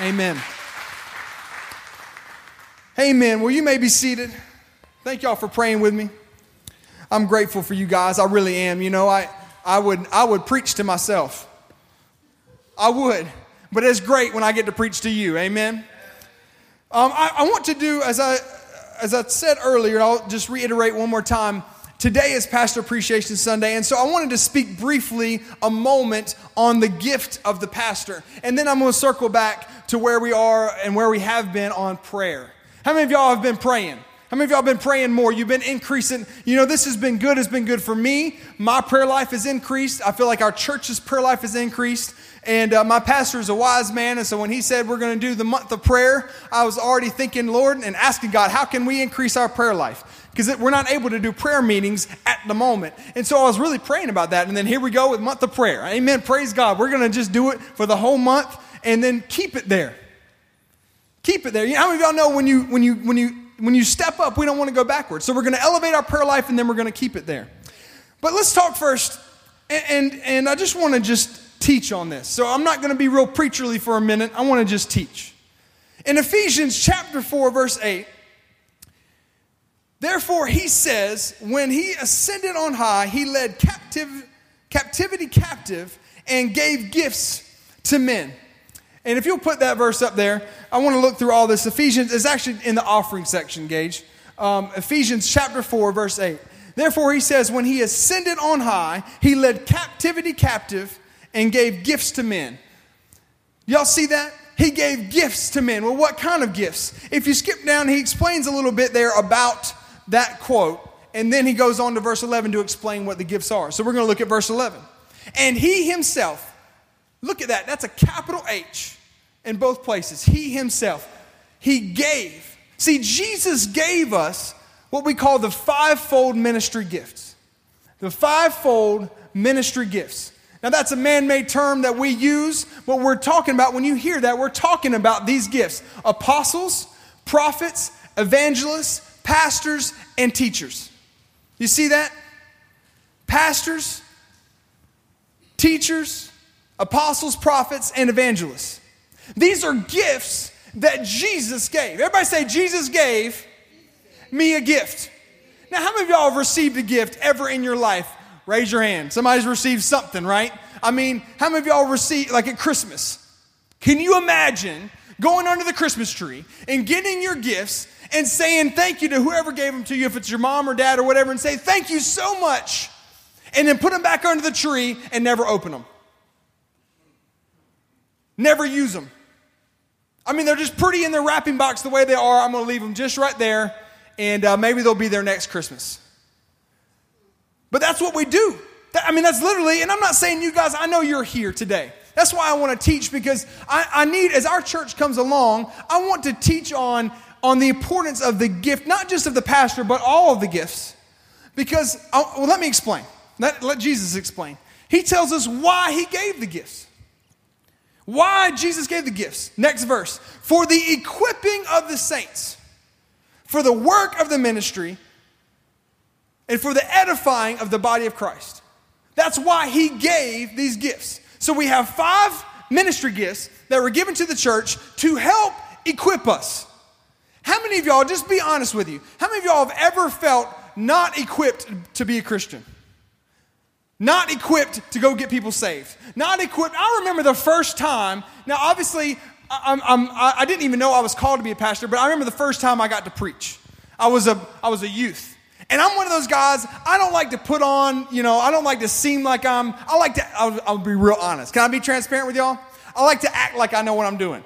Amen. Amen. Well, you may be seated. Thank y'all for praying with me. I'm grateful for you guys. I really am. You know, I, I, would, I would preach to myself. I would. But it's great when I get to preach to you. Amen. Um, I, I want to do, as I, as I said earlier, I'll just reiterate one more time. Today is Pastor Appreciation Sunday, and so I wanted to speak briefly a moment on the gift of the pastor. And then I'm going to circle back to where we are and where we have been on prayer. How many of y'all have been praying? How many of y'all been praying more? You've been increasing. You know, this has been good, It's been good for me. My prayer life has increased. I feel like our church's prayer life has increased. And uh, my pastor is a wise man. And so when he said we're going to do the month of prayer, I was already thinking, Lord, and asking God, how can we increase our prayer life? Because we're not able to do prayer meetings at the moment. And so I was really praying about that. And then here we go with month of prayer. Amen. Praise God. We're going to just do it for the whole month and then keep it there. Keep it there. You know, how many of y'all know when you when you when you when you step up, we don't want to go backwards. So we're going to elevate our prayer life and then we're going to keep it there. But let's talk first, and and, and I just want to just teach on this. So I'm not going to be real preacherly for a minute. I want to just teach. In Ephesians chapter 4, verse 8, Therefore, he says, when he ascended on high, he led captive, captivity captive and gave gifts to men. And if you'll put that verse up there, I want to look through all this. Ephesians is actually in the offering section, Gage. Um, Ephesians chapter 4, verse 8. Therefore, he says, when he ascended on high, he led captivity captive and gave gifts to men. Y'all see that? He gave gifts to men. Well, what kind of gifts? If you skip down, he explains a little bit there about that quote, and then he goes on to verse 11 to explain what the gifts are. So we're going to look at verse 11. And he himself, look at that, that's a capital H in both places. He himself, he gave. See, Jesus gave us what we call the fivefold ministry gifts. The fivefold ministry gifts. Now, that's a man made term that we use, but we're talking about, when you hear that, we're talking about these gifts apostles, prophets, evangelists, pastors and teachers. You see that? Pastors, teachers, apostles, prophets, and evangelists. These are gifts that Jesus gave. Everybody say, Jesus gave me a gift. Now, how many of y'all have received a gift ever in your life? Raise your hand. Somebody's received something, right? I mean, how many of y'all received, like at Christmas? Can you imagine going under the Christmas tree and getting your gifts and saying thank you to whoever gave them to you, if it's your mom or dad or whatever, and say thank you so much, and then put them back under the tree and never open them. Never use them. I mean, they're just pretty in their wrapping box the way they are. I'm going to leave them just right there, and uh, maybe they'll be there next Christmas. But that's what we do. That, I mean, that's literally, and I'm not saying you guys, I know you're here today. That's why I want to teach because I, I need, as our church comes along, I want to teach on on the importance of the gift, not just of the pastor, but all of the gifts. Because, oh, well, let me explain. Let, let Jesus explain. He tells us why he gave the gifts. Why Jesus gave the gifts. Next verse. For the equipping of the saints, for the work of the ministry, and for the edifying of the body of Christ. That's why he gave these gifts. So we have five ministry gifts that were given to the church to help equip us. How many of y'all, just be honest with you, how many of y'all have ever felt not equipped to be a Christian? Not equipped to go get people saved. Not equipped. I remember the first time, now obviously, I'm, I'm, I did not even know I was called to be a pastor, but I remember the first time I got to preach. I was a, I was a youth. And I'm one of those guys, I don't like to put on, you know, I don't like to seem like I'm, I like to, I'll, I'll be real honest. Can I be transparent with y'all? I like to act like I know what I'm doing.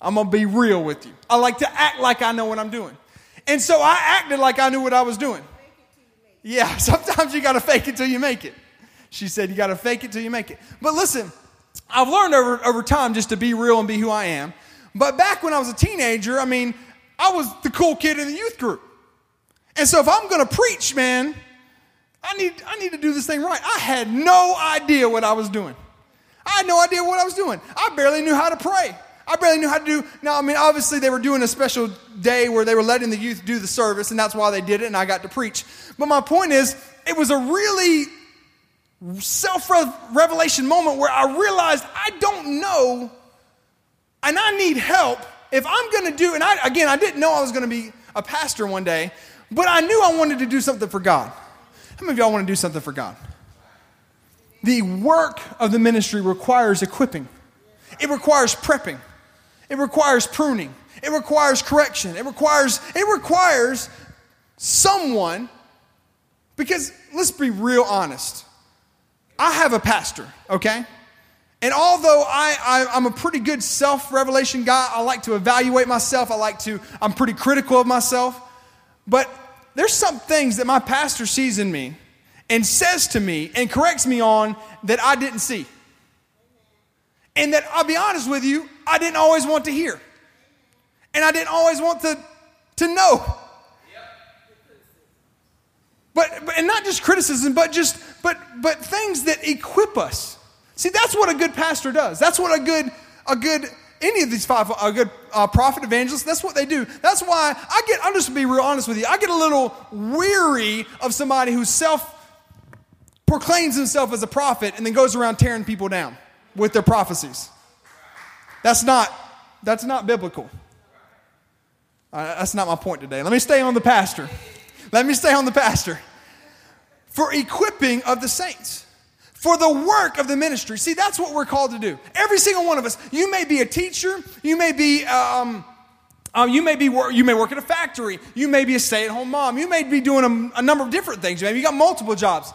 I'm to be real with you. I like to act like I know what I'm doing. And so I acted like I knew what I was doing. Yeah, sometimes you got to fake it till you make it. She said, You got to fake it till you make it. But listen, I've learned over, over time just to be real and be who I am. But back when I was a teenager, I mean, I was the cool kid in the youth group. And so if I'm to preach, man, I need, I need to do this thing right. I had no idea what I was doing. I had no idea what I was doing. I barely knew how to pray. I barely knew how to do. Now, I mean, obviously, they were doing a special day where they were letting the youth do the service, and that's why they did it, and I got to preach. But my point is, it was a really self revelation moment where I realized I don't know and I need help, if I'm going to do, and I, again, I didn't know I was going to be a pastor one day, but I knew I wanted to do something for God. How many of y'all want to do something for God? The work of the ministry requires equipping, it requires prepping, it requires pruning, it requires correction, it requires, it requires someone, because let's be real honest. I have a pastor, okay? And although I, I, am a pretty good self revelation guy, I like to evaluate myself, I like to, I'm pretty critical of myself. But there's some things that my pastor sees in me and says to me and corrects me on that I didn't see. And that I'll be honest with you, I didn't always want to hear. And I didn't always want to, to know. But, but and not just criticism, but just but but things that equip us. See, that's what a good pastor does. That's what a good, a good, any of these five, a good uh, prophet, evangelist, that's what they do. That's why I get, I'm just to be real honest with you, I get a little weary of somebody who self proclaims himself as a prophet and then goes around tearing people down with their prophecies. That's not, that's not biblical. Uh, that's not my point today. Let me stay on the pastor. Let me stay on the pastor. For equipping of the saints for the work of the ministry. See, that's what we're called to do. Every single one of us. You may be a teacher. You may be. Um, uh, you may be you may work at a factory. You may be a stay-at-home mom. You may be doing a, a number of different things. Maybe you got multiple jobs.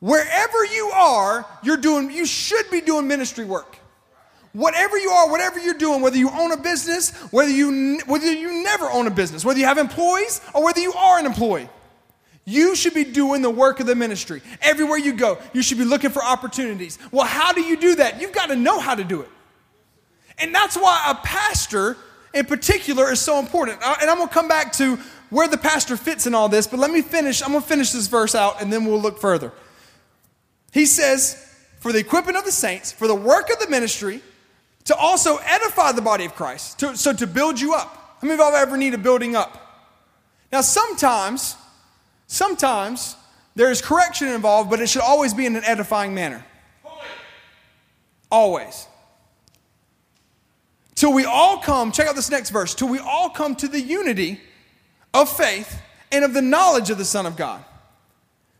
Wherever you are, you're doing. You should be doing ministry work. Whatever you are, whatever you're doing, whether you own a business, whether you whether you never own a business, whether you have employees or whether you are an employee, you should be doing the work of the ministry. Everywhere you go, you should be looking for opportunities. Well, how do you do that? You've got to know how to do it. And that's why a pastor in particular is so important. Uh, and I'm going to come back to where the pastor fits in all this, but let me finish. I'm going to finish this verse out and then we'll look further. He says, For the equipment of the saints, for the work of the ministry, to also edify the body of Christ, to, so to build you up. How many of y'all ever need a building up? Now, sometimes Sometimes there is correction involved, but it should always be in an edifying manner. Always. Till we all come, check out this next verse, till we all come to the unity of faith and of the knowledge of the Son of God.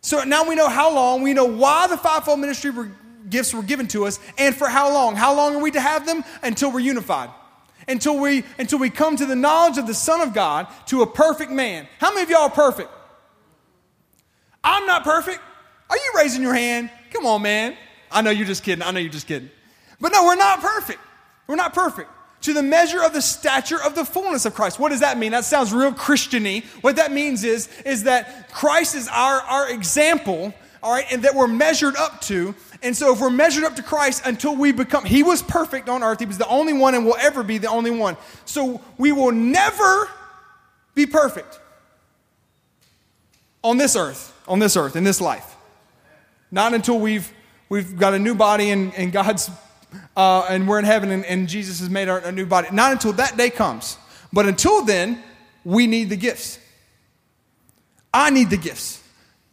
So now we know how long, we know why the fivefold ministry gifts were given to us, and for how long. How long are we to have them? Until we're unified. Until we, until we come to the knowledge of the Son of God, to a perfect man. How many of y'all are perfect? I'm not perfect. Are you raising your hand? Come on, man. I know you're just kidding. I know you're just kidding. But no, we're not perfect. We're not perfect. To the measure of the stature of the fullness of Christ. What does that mean? That sounds real Christiany. What that means is, is that Christ is our, our example, all right, and that we're measured up to. And so if we're measured up to Christ until we become, He was perfect on earth. He was the only one and will ever be the only one. So we will never be perfect on this earth on this earth, in this life. Not until we've, we've got a new body and, and God's, uh, and we're in heaven and, and Jesus has made our, a new body. Not until that day comes. But until then, we need the gifts. I need the gifts.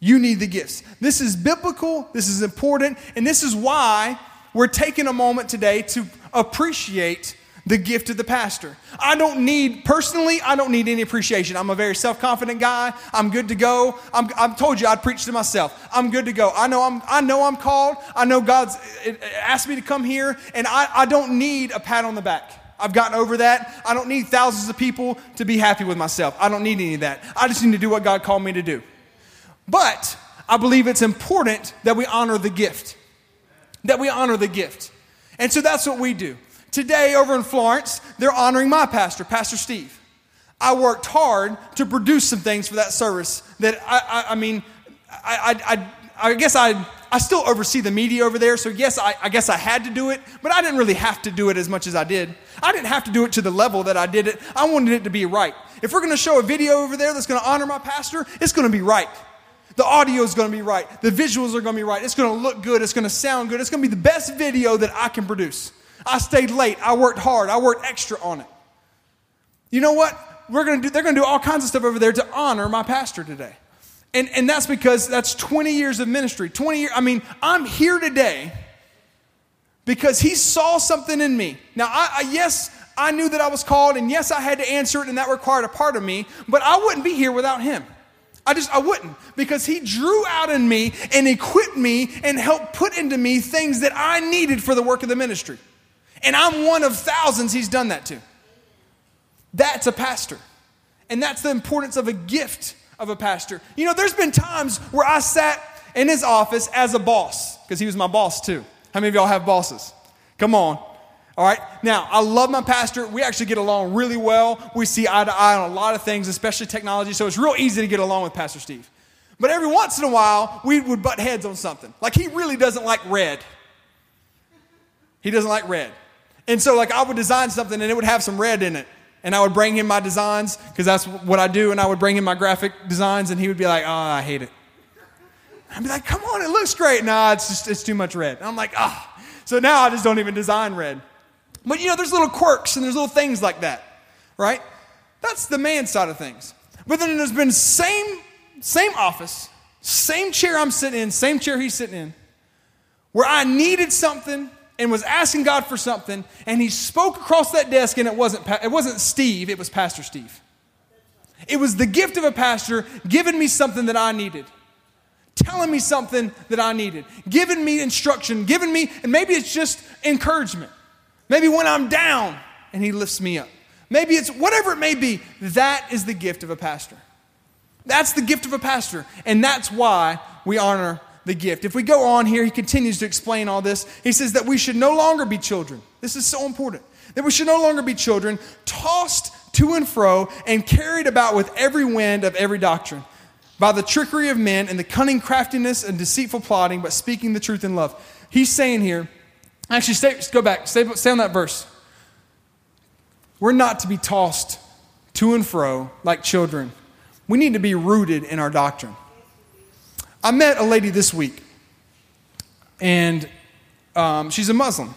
You need the gifts. This is biblical, this is important, and this is why we're taking a moment today to appreciate the gift of the pastor. I don't need, personally, I don't need any appreciation. I'm a very self confident guy. I'm good to go. I'm, I've told you I'd preach to myself. I'm good to go. I know I'm, I know I'm called. I know God's eh, eh, asked me to come here, and I, I don't need a pat on the back. I've gotten over that. I don't need thousands of people to be happy with myself. I don't need any of that. I just need to do what God called me to do. But I believe it's important that we honor the gift. That we honor the gift. And so that's what we do. Today, over in Florence, they're honoring my pastor, Pastor Steve. I worked hard to produce some things for that service that I, I, I mean, I, I, I, guess I, I still oversee the media over there, so yes, I, I guess I had to do it, but I didn't really have to do it as much as I did. I didn't have to do it to the level that I did it. I wanted it to be right. If we're going to show a video over there that's going to honor my pastor, it's going to be right. The audio is going to be right. The visuals are going to be right. It's going to look good. It's going to sound good. It's going to be the best video that I can produce. I stayed late. I worked hard. I worked extra on it. You know what? We're gonna do, they're going to do all kinds of stuff over there to honor my pastor today. And, and that's because that's 20 years of ministry. 20 years, I mean, I'm here today because he saw something in me. Now, I, I, yes, I knew that I was called, and yes, I had to answer it, and that required a part of me, but I wouldn't be here without him. I just, I wouldn't, because he drew out in me and equipped me and helped put into me things that I needed for the work of the ministry. And I'm one of thousands he's done that to. That's a pastor. And that's the importance of a gift of a pastor. You know, there's been times where I sat in his office as a boss, because he was my boss too. How many of y'all have bosses? Come on. All right. Now, I love my pastor. We actually get along really well. We see eye to eye on a lot of things, especially technology. So it's real easy to get along with Pastor Steve. But every once in a while, we would butt heads on something. Like he really doesn't like red. He doesn't like red. And so, like, I would design something and it would have some red in it. And I would bring him my designs because that's what I do. And I would bring him my graphic designs and he would be like, oh, I hate it. I'd be like, come on, it looks great. Nah, it's just, it's too much red. And I'm like, ah. Oh. So now I just don't even design red. But you know, there's little quirks and there's little things like that, right? That's the man side of things. But then there's been same, same office, same chair I'm sitting in, same chair he's sitting in, where I needed something and was asking God for something, and he spoke across that desk, and it wasn't, it wasn't Steve, it was Pastor Steve. It was the gift of a pastor giving me something that I needed telling me something that I needed, giving me instruction, giving me, and maybe it's just encouragement. Maybe when I'm down and he lifts me up. Maybe it's whatever it may be, that is the gift of a pastor. That's the gift of a pastor, and that's why we honor the gift. If we go on here, he continues to explain all this. He says that we should no longer be children. This is so important. That we should no longer be children, tossed to and fro and carried about with every wind of every doctrine by the trickery of men and the cunning craftiness and deceitful plotting, but speaking the truth in love. He's saying here, actually, stay, go back, stay, stay on that verse. We're not to be tossed to and fro like children. We need to be rooted in our doctrine. I met a lady this week, and um, she's a Muslim.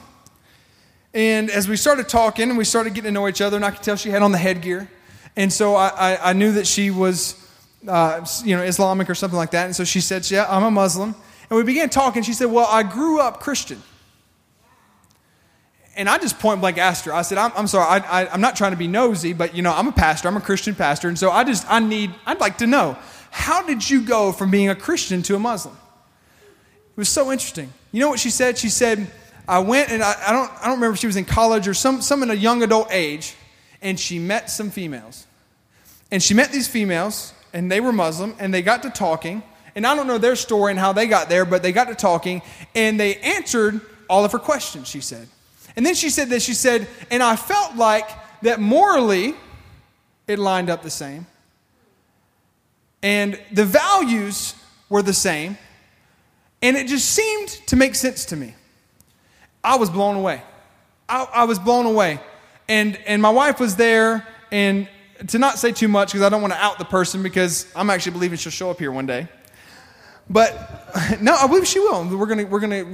And as we started talking and we started getting to know each other, and I could tell she had on the headgear. And so I, I, I knew that she was uh, you know, Islamic or something like that. And so she said, Yeah, I'm a Muslim. And we began talking. She said, Well, I grew up Christian. And I just point blank asked her, I said, I'm, I'm sorry, I, I, I'm not trying to be nosy, but you know, I'm a pastor, I'm a Christian pastor. And so I just, I need, I'd like to know, how did you go from being a Christian to a Muslim? It was so interesting. You know what she said? She said, I went and I, I, don't, I don't remember if she was in college or some, some in a young adult age, and she met some females. And she met these females, and they were Muslim, and they got to talking. And I don't know their story and how they got there, but they got to talking, and they answered all of her questions, she said. And then she said that she said, and I felt like that morally it lined up the same. And the values were the same. And it just seemed to make sense to me. I was blown away. I, I was blown away. And, and my wife was there, and to not say too much because I don't want to out the person because I'm actually believing she'll show up here one day. But no, I believe she will. We're gonna, we're gonna,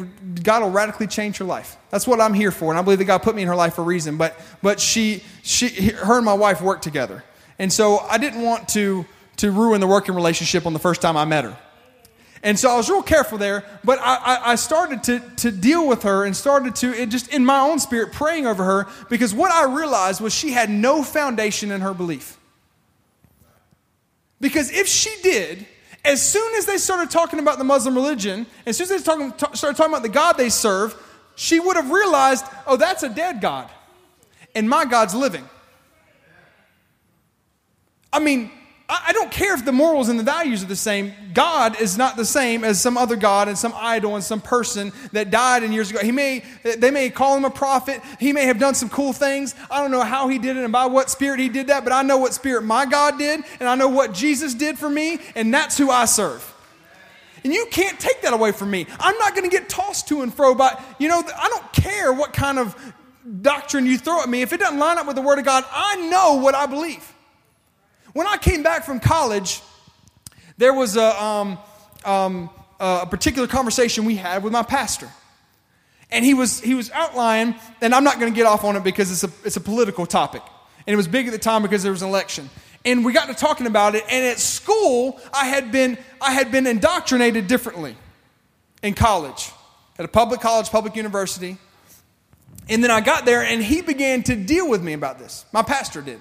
God will radically change her life. That's what I'm here for, and I believe that God put me in her life for a reason. But, but she, she, her and my wife worked together, and so I didn't want to, to ruin the working relationship on the first time I met her. And so I was real careful there, but I, I, I started to, to deal with her and started to, just in my own spirit, praying over her because what I realized was she had no foundation in her belief. Because if she did, as soon as they started talking about the Muslim religion, as soon as they started talking, about the God they serve, she would have realized, oh, that's a dead God. And my God's living. I mean, I don't care if the morals and the values are the same. God is not the same as some other God and some idol and some person that died in years ago. He may, they may call him a prophet. He may have done some cool things. I don't know how he did it and by what spirit he did that, but I know what spirit my God did and I know what Jesus did for me, and that's who I serve. And you can't take that away from me. I'm not going to get tossed to and fro by, you know, I don't care what kind of doctrine you throw at me. If it doesn't line up with the Word of God, I know what I believe. When I came back from college, there was a, um, um, a particular conversation we had with my pastor. And he was, he was outlining, and I'm not going to get off on it because it's a, it's a political topic. And it was big at the time because there was an election. And we got to talking about it. And at school, I had been, I had been indoctrinated differently in college, at a public college, public university. And then I got there and he began to deal with me about this. My pastor did.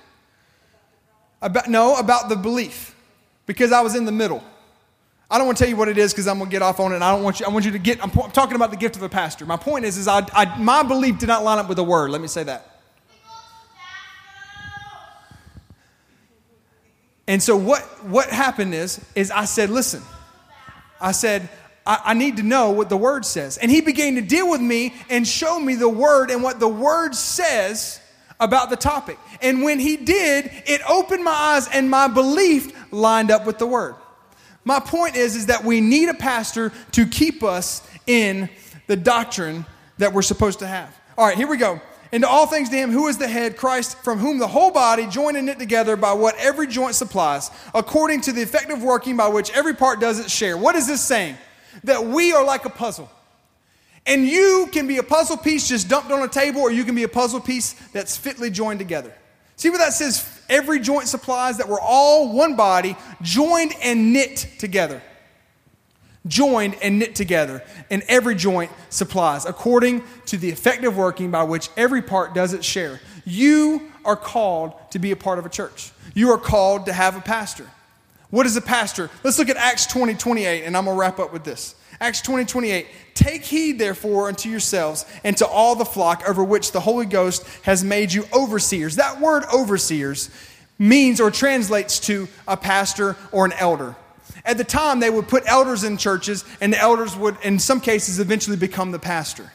About, no, about the belief, because I was in the middle. I don't want to tell you what it is because I'm going to get off on it. I don't want you. I want you to get. I'm, I'm talking about the gift of a pastor. My point is, is I, I, my belief did not line up with the word. Let me say that. And so what what happened is is I said, listen. I said, I, need to know what the word says. And he began to deal with me and show me the word and what the word says about the topic. And when he did, it opened my eyes and my belief lined up with the word. My point is, is that we need a pastor to keep us in the doctrine that we're supposed to have. All right, here we go. Into all things to him who is the head, Christ, from whom the whole body, joined and knit together by what every joint supplies, according to the effective working by which every part does its share. What is this saying? That we are like a puzzle. And you can be a puzzle piece just dumped on a table, or you can be a puzzle piece that's fitly joined together. See what that says? Every joint supplies that we're all one body, joined and knit together. Joined and knit together, and every joint supplies, according to the effective working by which every part does its share. You are called to be a part of a church. You are called to have a pastor. What is a pastor? Let's look at Acts 20, 28, and I'm going to wrap up with this. Acts 20, 28. Take heed, therefore, unto yourselves and to all the flock over which the Holy Ghost has made you overseers. That word overseers means or translates to a pastor or an elder. At the time, they would put elders in churches, and the elders would, in some cases, eventually become the pastor.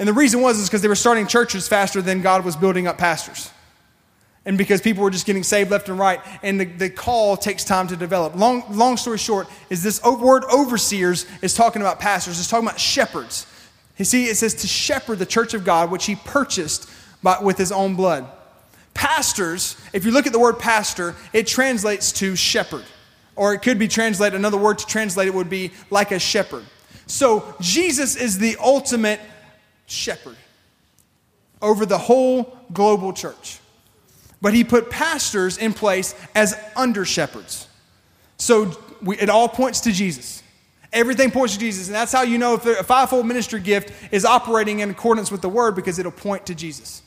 And the reason was is because they were starting churches faster than God was building up pastors and because people were just getting saved left and right and the, the call takes time to develop. Long, long story short is this word overseers is talking about pastors it's talking about shepherds. You see it says to shepherd the church of god which he purchased by, with his own blood. Pastors if you look at the word pastor it translates to shepherd. Or it could be translated another word to translate it would be like a shepherd. So jesus is the ultimate shepherd over the whole global church but he put pastors in place as under shepherds. So we, it all points to Jesus. Everything points to Jesus. And that's how you know if a fivefold ministry gift is operating in accordance with the word because it'll point to Jesus.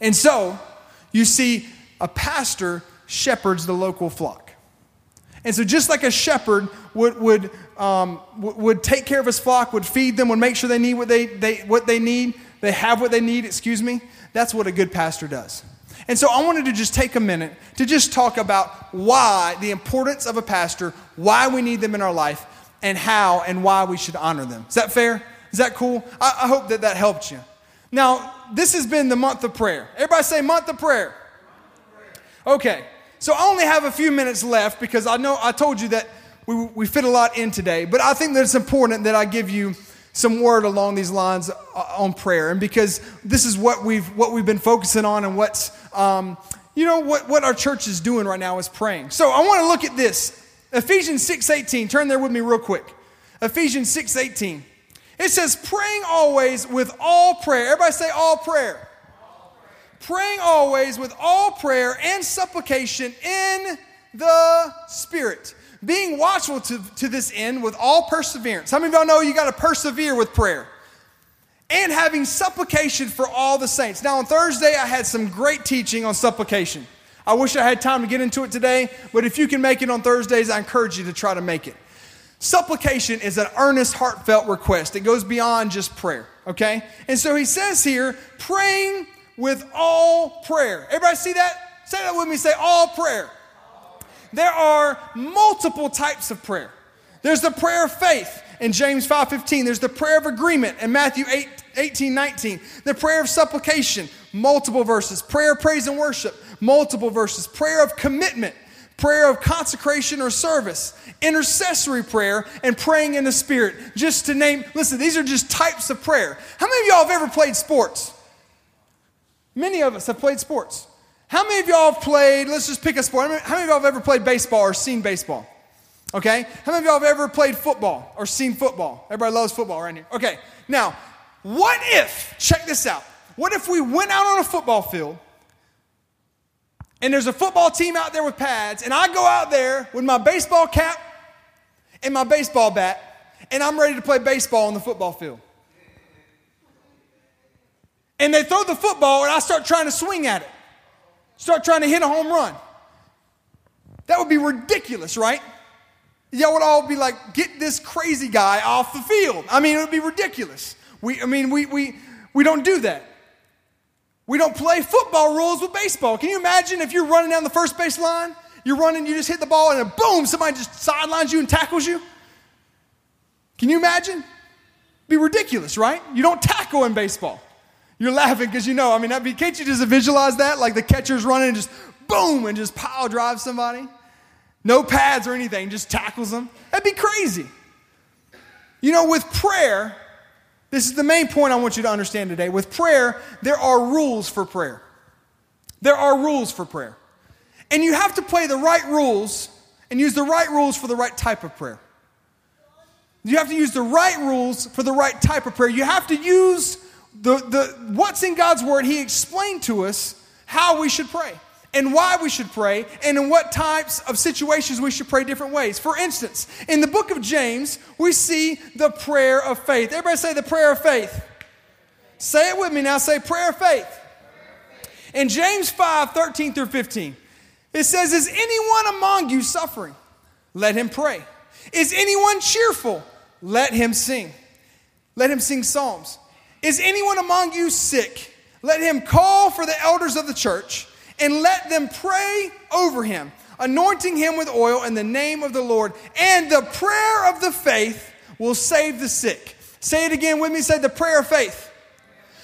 And so you see, a pastor shepherds the local flock. And so, just like a shepherd would, would, um, would take care of his flock, would feed them, would make sure they need what they, they, what they need, they have what they need, excuse me, that's what a good pastor does. And so I wanted to just take a minute to just talk about why, the importance of a pastor, why we need them in our life, and how and why we should honor them. Is that fair? Is that cool? I, I hope that that helped you. Now, this has been the month of prayer. Everybody say month of prayer. Okay, so I only have a few minutes left because I know I told you that we, we fit a lot in today, but I think that it's important that I give you some word along these lines uh, on prayer. And because this is what we've, what we've been focusing on and what's, um, you know, what, what our church is doing right now is praying. So I want to look at this. Ephesians 6.18. Turn there with me real quick. Ephesians 6.18. It says, praying always with all prayer. Everybody say all prayer. all prayer. Praying always with all prayer and supplication in the Spirit being watchful to, to this end with all perseverance. How many of y'all know you got to persevere with prayer? And having supplication for all the saints. Now, on Thursday, I had some great teaching on supplication. I wish I had time to get into it today, but if you can make it on Thursdays, I encourage you to try to make it. Supplication is an earnest, heartfelt request. It goes beyond just prayer, okay? And so he says here, praying with all prayer. Everybody see that? Say that with me. Say all prayer there are multiple types of prayer. There's the prayer of faith in James 5:15. There's the prayer of agreement in Matthew 8, 18, 19. The prayer of supplication, multiple verses. Prayer of praise and worship, multiple verses. Prayer of commitment, prayer of consecration or service, intercessory prayer, and praying in the Spirit. Just to name, listen, these are just types of prayer. How many of y'all have ever played sports? Many of us have played sports. How many of y'all have played, let's just pick a sport. How many of y'all have ever played baseball or seen baseball? Okay? How many of y'all have ever played football or seen football? Everybody loves football right here. Okay, now, what if, check this out, what if we went out on a football field and there's a football team out there with pads, and I go out there with my baseball cap and my baseball bat, and I'm ready to play baseball on the football field? and they throw the football and I start trying to swing at it, start trying to hit a home run. That would be ridiculous, right? Y'all would all be like, get this crazy guy off the field. I mean, it would be ridiculous. We, I mean, we, we, we don't do that. We don't play football rules with baseball. Can you imagine if you're running down the first base line, you're running, you just hit the ball, and then boom, somebody just sidelines you and tackles you? Can you imagine? Be ridiculous, right? You don't tackle in baseball. You're laughing because you know, I mean, can't you just visualize that? Like the catcher's running and just boom and just power drive somebody? No pads or anything, just tackles them. That'd be crazy. You know, with prayer, this is the main point I want you to understand today. With prayer, there are rules for prayer. There are rules for prayer. And you have to play the right rules and use the right rules for the right type of prayer. You have to use the right rules for the right type of prayer. You have to use the, the what's in God's word. He explained to us how we should pray and why we should pray and in what types of situations we should pray different ways. For instance, in the book of James, we see the prayer of faith. Everybody say the prayer of faith. Say it with me now. Say prayer of faith. In James 5 13 through 15, it says, Is anyone among you suffering? Let him pray. Is anyone cheerful? Let him sing. Let him sing psalms. Is anyone among you sick? Let him call for the elders of the church and let them pray over him, anointing him with oil in the name of the Lord. And the prayer of the faith will save the sick. Say it again with me. Say the prayer of faith.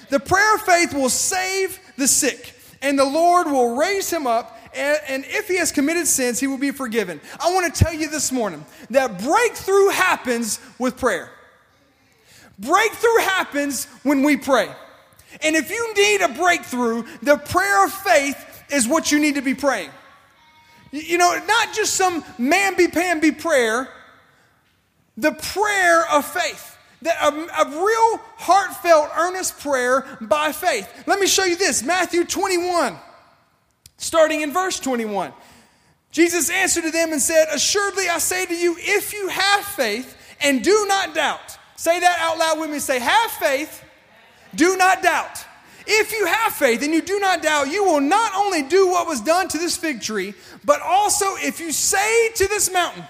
The prayer of faith will save the sick, and the Lord will raise him up. And, if he has committed sins, he will be forgiven. I want to tell you this morning that breakthrough happens with prayer. Breakthrough happens when we pray. And if you need a breakthrough, the prayer of faith is what you need to be praying. You know, not just some mamby pamby prayer, the prayer of faith. That a, a, real heartfelt, earnest prayer by faith. Let me show you this Matthew 21, starting in verse 21. Jesus answered to them and said, Assuredly I say to you, if you have faith and do not doubt, say that out loud with me. Say, Have faith, do not doubt. If you have faith and you do not doubt, you will not only do what was done to this fig tree, but also if you say to this mountain,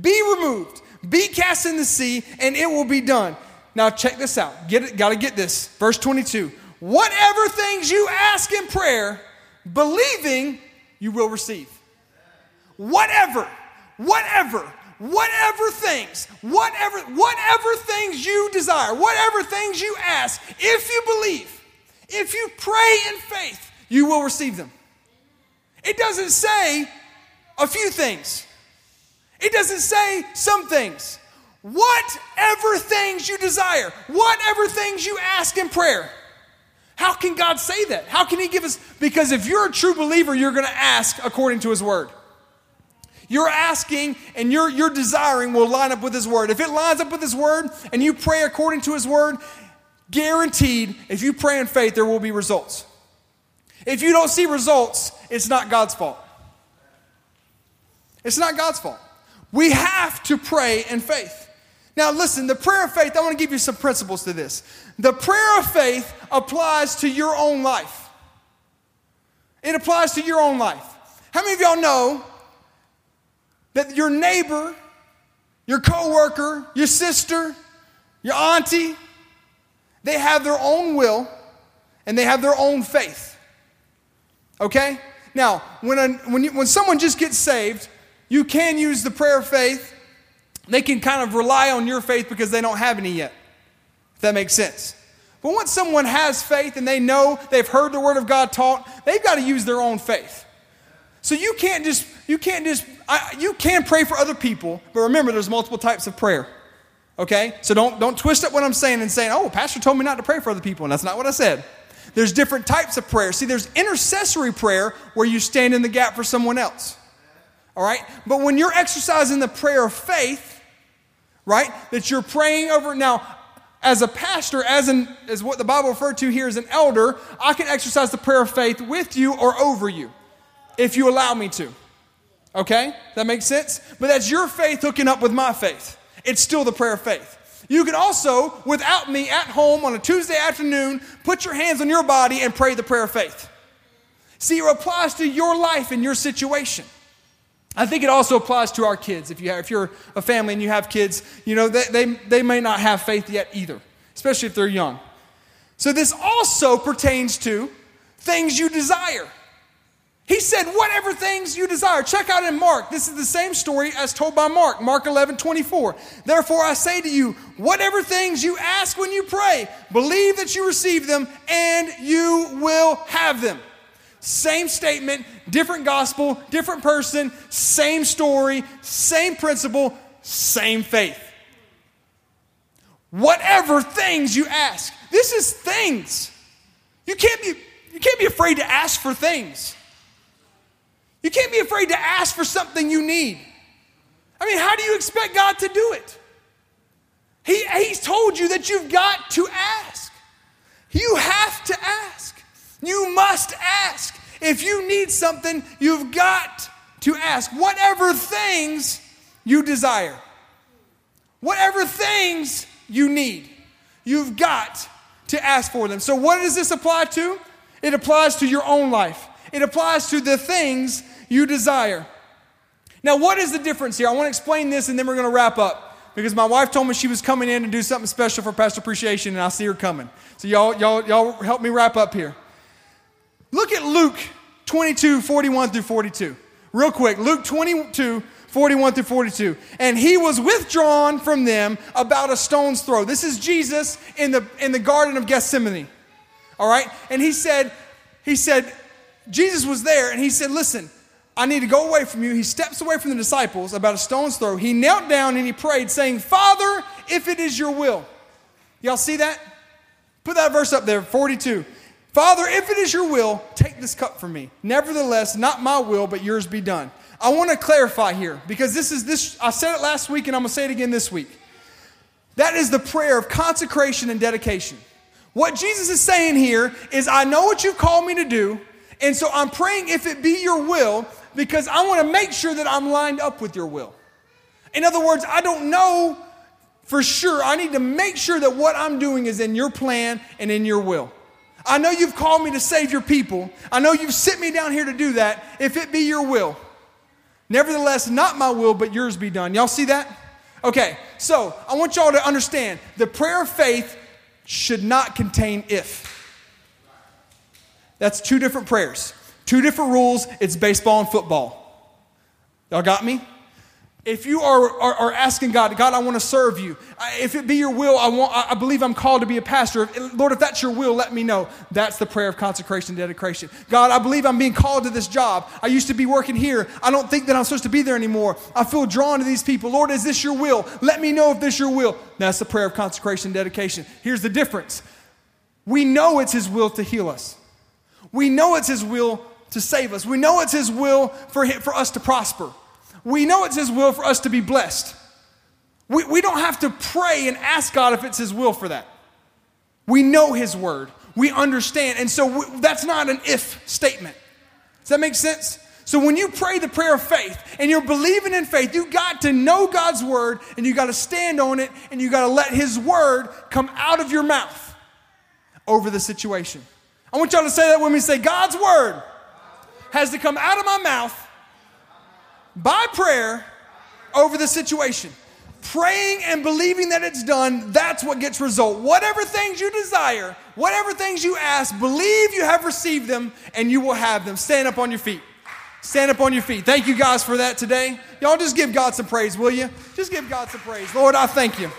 be removed, be cast in the sea, and it will be done. Now check this out. Get it, gotta get this. Verse 22. Whatever things you ask in prayer, believing you will receive. Whatever, whatever, whatever things, whatever, whatever things you desire, whatever things you ask, if you believe, if you pray in faith, you will receive them. It doesn't say a few things, it doesn't say some things. Whatever things you desire, whatever things you ask in prayer. How can God say that? How can He give us? Because if you're a true believer, you're going to ask according to His word. You're asking and you're, you're desiring will line up with His word. If it lines up with His word and you pray according to His word, Guaranteed, if you pray in faith, there will be results. If you don't see results, it's not God's fault. It's not God's fault. We have to pray in faith. Now, listen, the prayer of faith, I want to give you some principles to this. The prayer of faith applies to your own life. It applies to your own life. How many of y'all know that your neighbor, your coworker, your sister, your auntie, they have their own will and they have their own faith. Okay? Now, when, a, when, you, when someone just gets saved, you can use the prayer of faith. They can kind of rely on your faith because they don't have any yet. If that makes sense. But once someone has faith and they know they've heard the word of God taught, they've got to use their own faith. So you can't just, you can't just, I, you can pray for other people, but remember there's multiple types of prayer. Okay? So don't, don't twist up what I'm saying and saying, oh, pastor told me not to pray for other people. And that's not what I said. There's different types of prayer. See, there's intercessory prayer where you stand in the gap for someone else. All right? But when you're exercising the prayer of faith, right, that you're praying over, now, as a pastor, as, an, as what the Bible referred to here as an elder, I can exercise the prayer of faith with you or over you if you allow me to. Okay? That makes sense? But that's your faith hooking up with my faith. It's still the prayer of faith. You can also, without me at home on a Tuesday afternoon, put your hands on your body and pray the prayer of faith. See, it applies to your life and your situation. I think it also applies to our kids. If, you have, if you're a family and you have kids, you know, they, they, they may not have faith yet either, especially if they're young. So this also pertains to things you desire. He said, whatever things you desire. Check out in Mark. This is the same story as told by Mark, Mark 11, 24. Therefore, I say to you, whatever things you ask when you pray, believe that you receive them and you will have them. Same statement, different gospel, different person, same story, same principle, same faith. Whatever things you ask. This is things. You can't be, you can't be afraid to ask for things. You can't be afraid to ask for something you need. I mean, how do you expect God to do it? He, he's told you that you've got to ask. You have to ask. You must ask. If you need something, you've got to ask. Whatever things you desire, whatever things you need, you've got to ask for them. So, what does this apply to? It applies to your own life, it applies to the things you desire. Now, what is the difference here? I want to explain this and then we're going to wrap up because my wife told me she was coming in to do something special for Pastor Appreciation and I see her coming. So, y'all, y'all, y'all help me wrap up here. Look at Luke 22, 41 through 42. Real quick, Luke 22, 41 through 42. And he was withdrawn from them about a stone's throw. This is Jesus in the, in the Garden of Gethsemane. All right? And he said, he said, Jesus was there and he said, Listen, I need to go away from you. He steps away from the disciples about a stone's throw. He knelt down and he prayed, saying, Father, if it is your will. Y'all see that? Put that verse up there, 42. Father, if it is your will, take this cup from me. Nevertheless, not my will, but yours be done. I want to clarify here because this is this I said it last week and I'm going to say it again this week. That is the prayer of consecration and dedication. What Jesus is saying here is I know what you've called me to do, and so I'm praying if it be your will because I want to make sure that I'm lined up with your will. In other words, I don't know for sure. I need to make sure that what I'm doing is in your plan and in your will. I know you've called me to save your people. I know you've sent me down here to do that, if it be your will. Nevertheless, not my will, but yours be done. Y'all see that? Okay, so I want y'all to understand the prayer of faith should not contain if. That's two different prayers. Two different rules. It's baseball and football. Y'all got me? If you are, are, are, asking God, God, I want to serve you. If it be your will, I, want, I believe I'm called to be a pastor. Lord, if that's your will, let me know. That's the prayer of consecration and dedication. God, I believe I'm being called to this job. I used to be working here. I don't think that I'm supposed to be there anymore. I feel drawn to these people. Lord, is this your will? Let me know if this your will. That's the prayer of consecration and dedication. Here's the difference we know it's His will to heal us, we know it's His will to save us. We know it's His will for, for us to prosper. We know it's His will for us to be blessed. We, we don't have to pray and ask God if it's His will for that. We know His word, we understand. And so we, that's not an if statement. Does that make sense? So when you pray the prayer of faith and you're believing in faith, you got to know God's word and you got to stand on it and you got to let His word come out of your mouth over the situation. I want y'all to say that with me. Say, God's word has to come out of my mouth by prayer over the situation. Praying and believing that it's done, that's what gets result. Whatever things you desire, whatever things you ask, believe you have received them and you will have them. Stand up on your feet. Stand up on your feet. Thank you guys for that today. Y'all just give God some praise, will you? Just give God some praise. Lord, I thank you.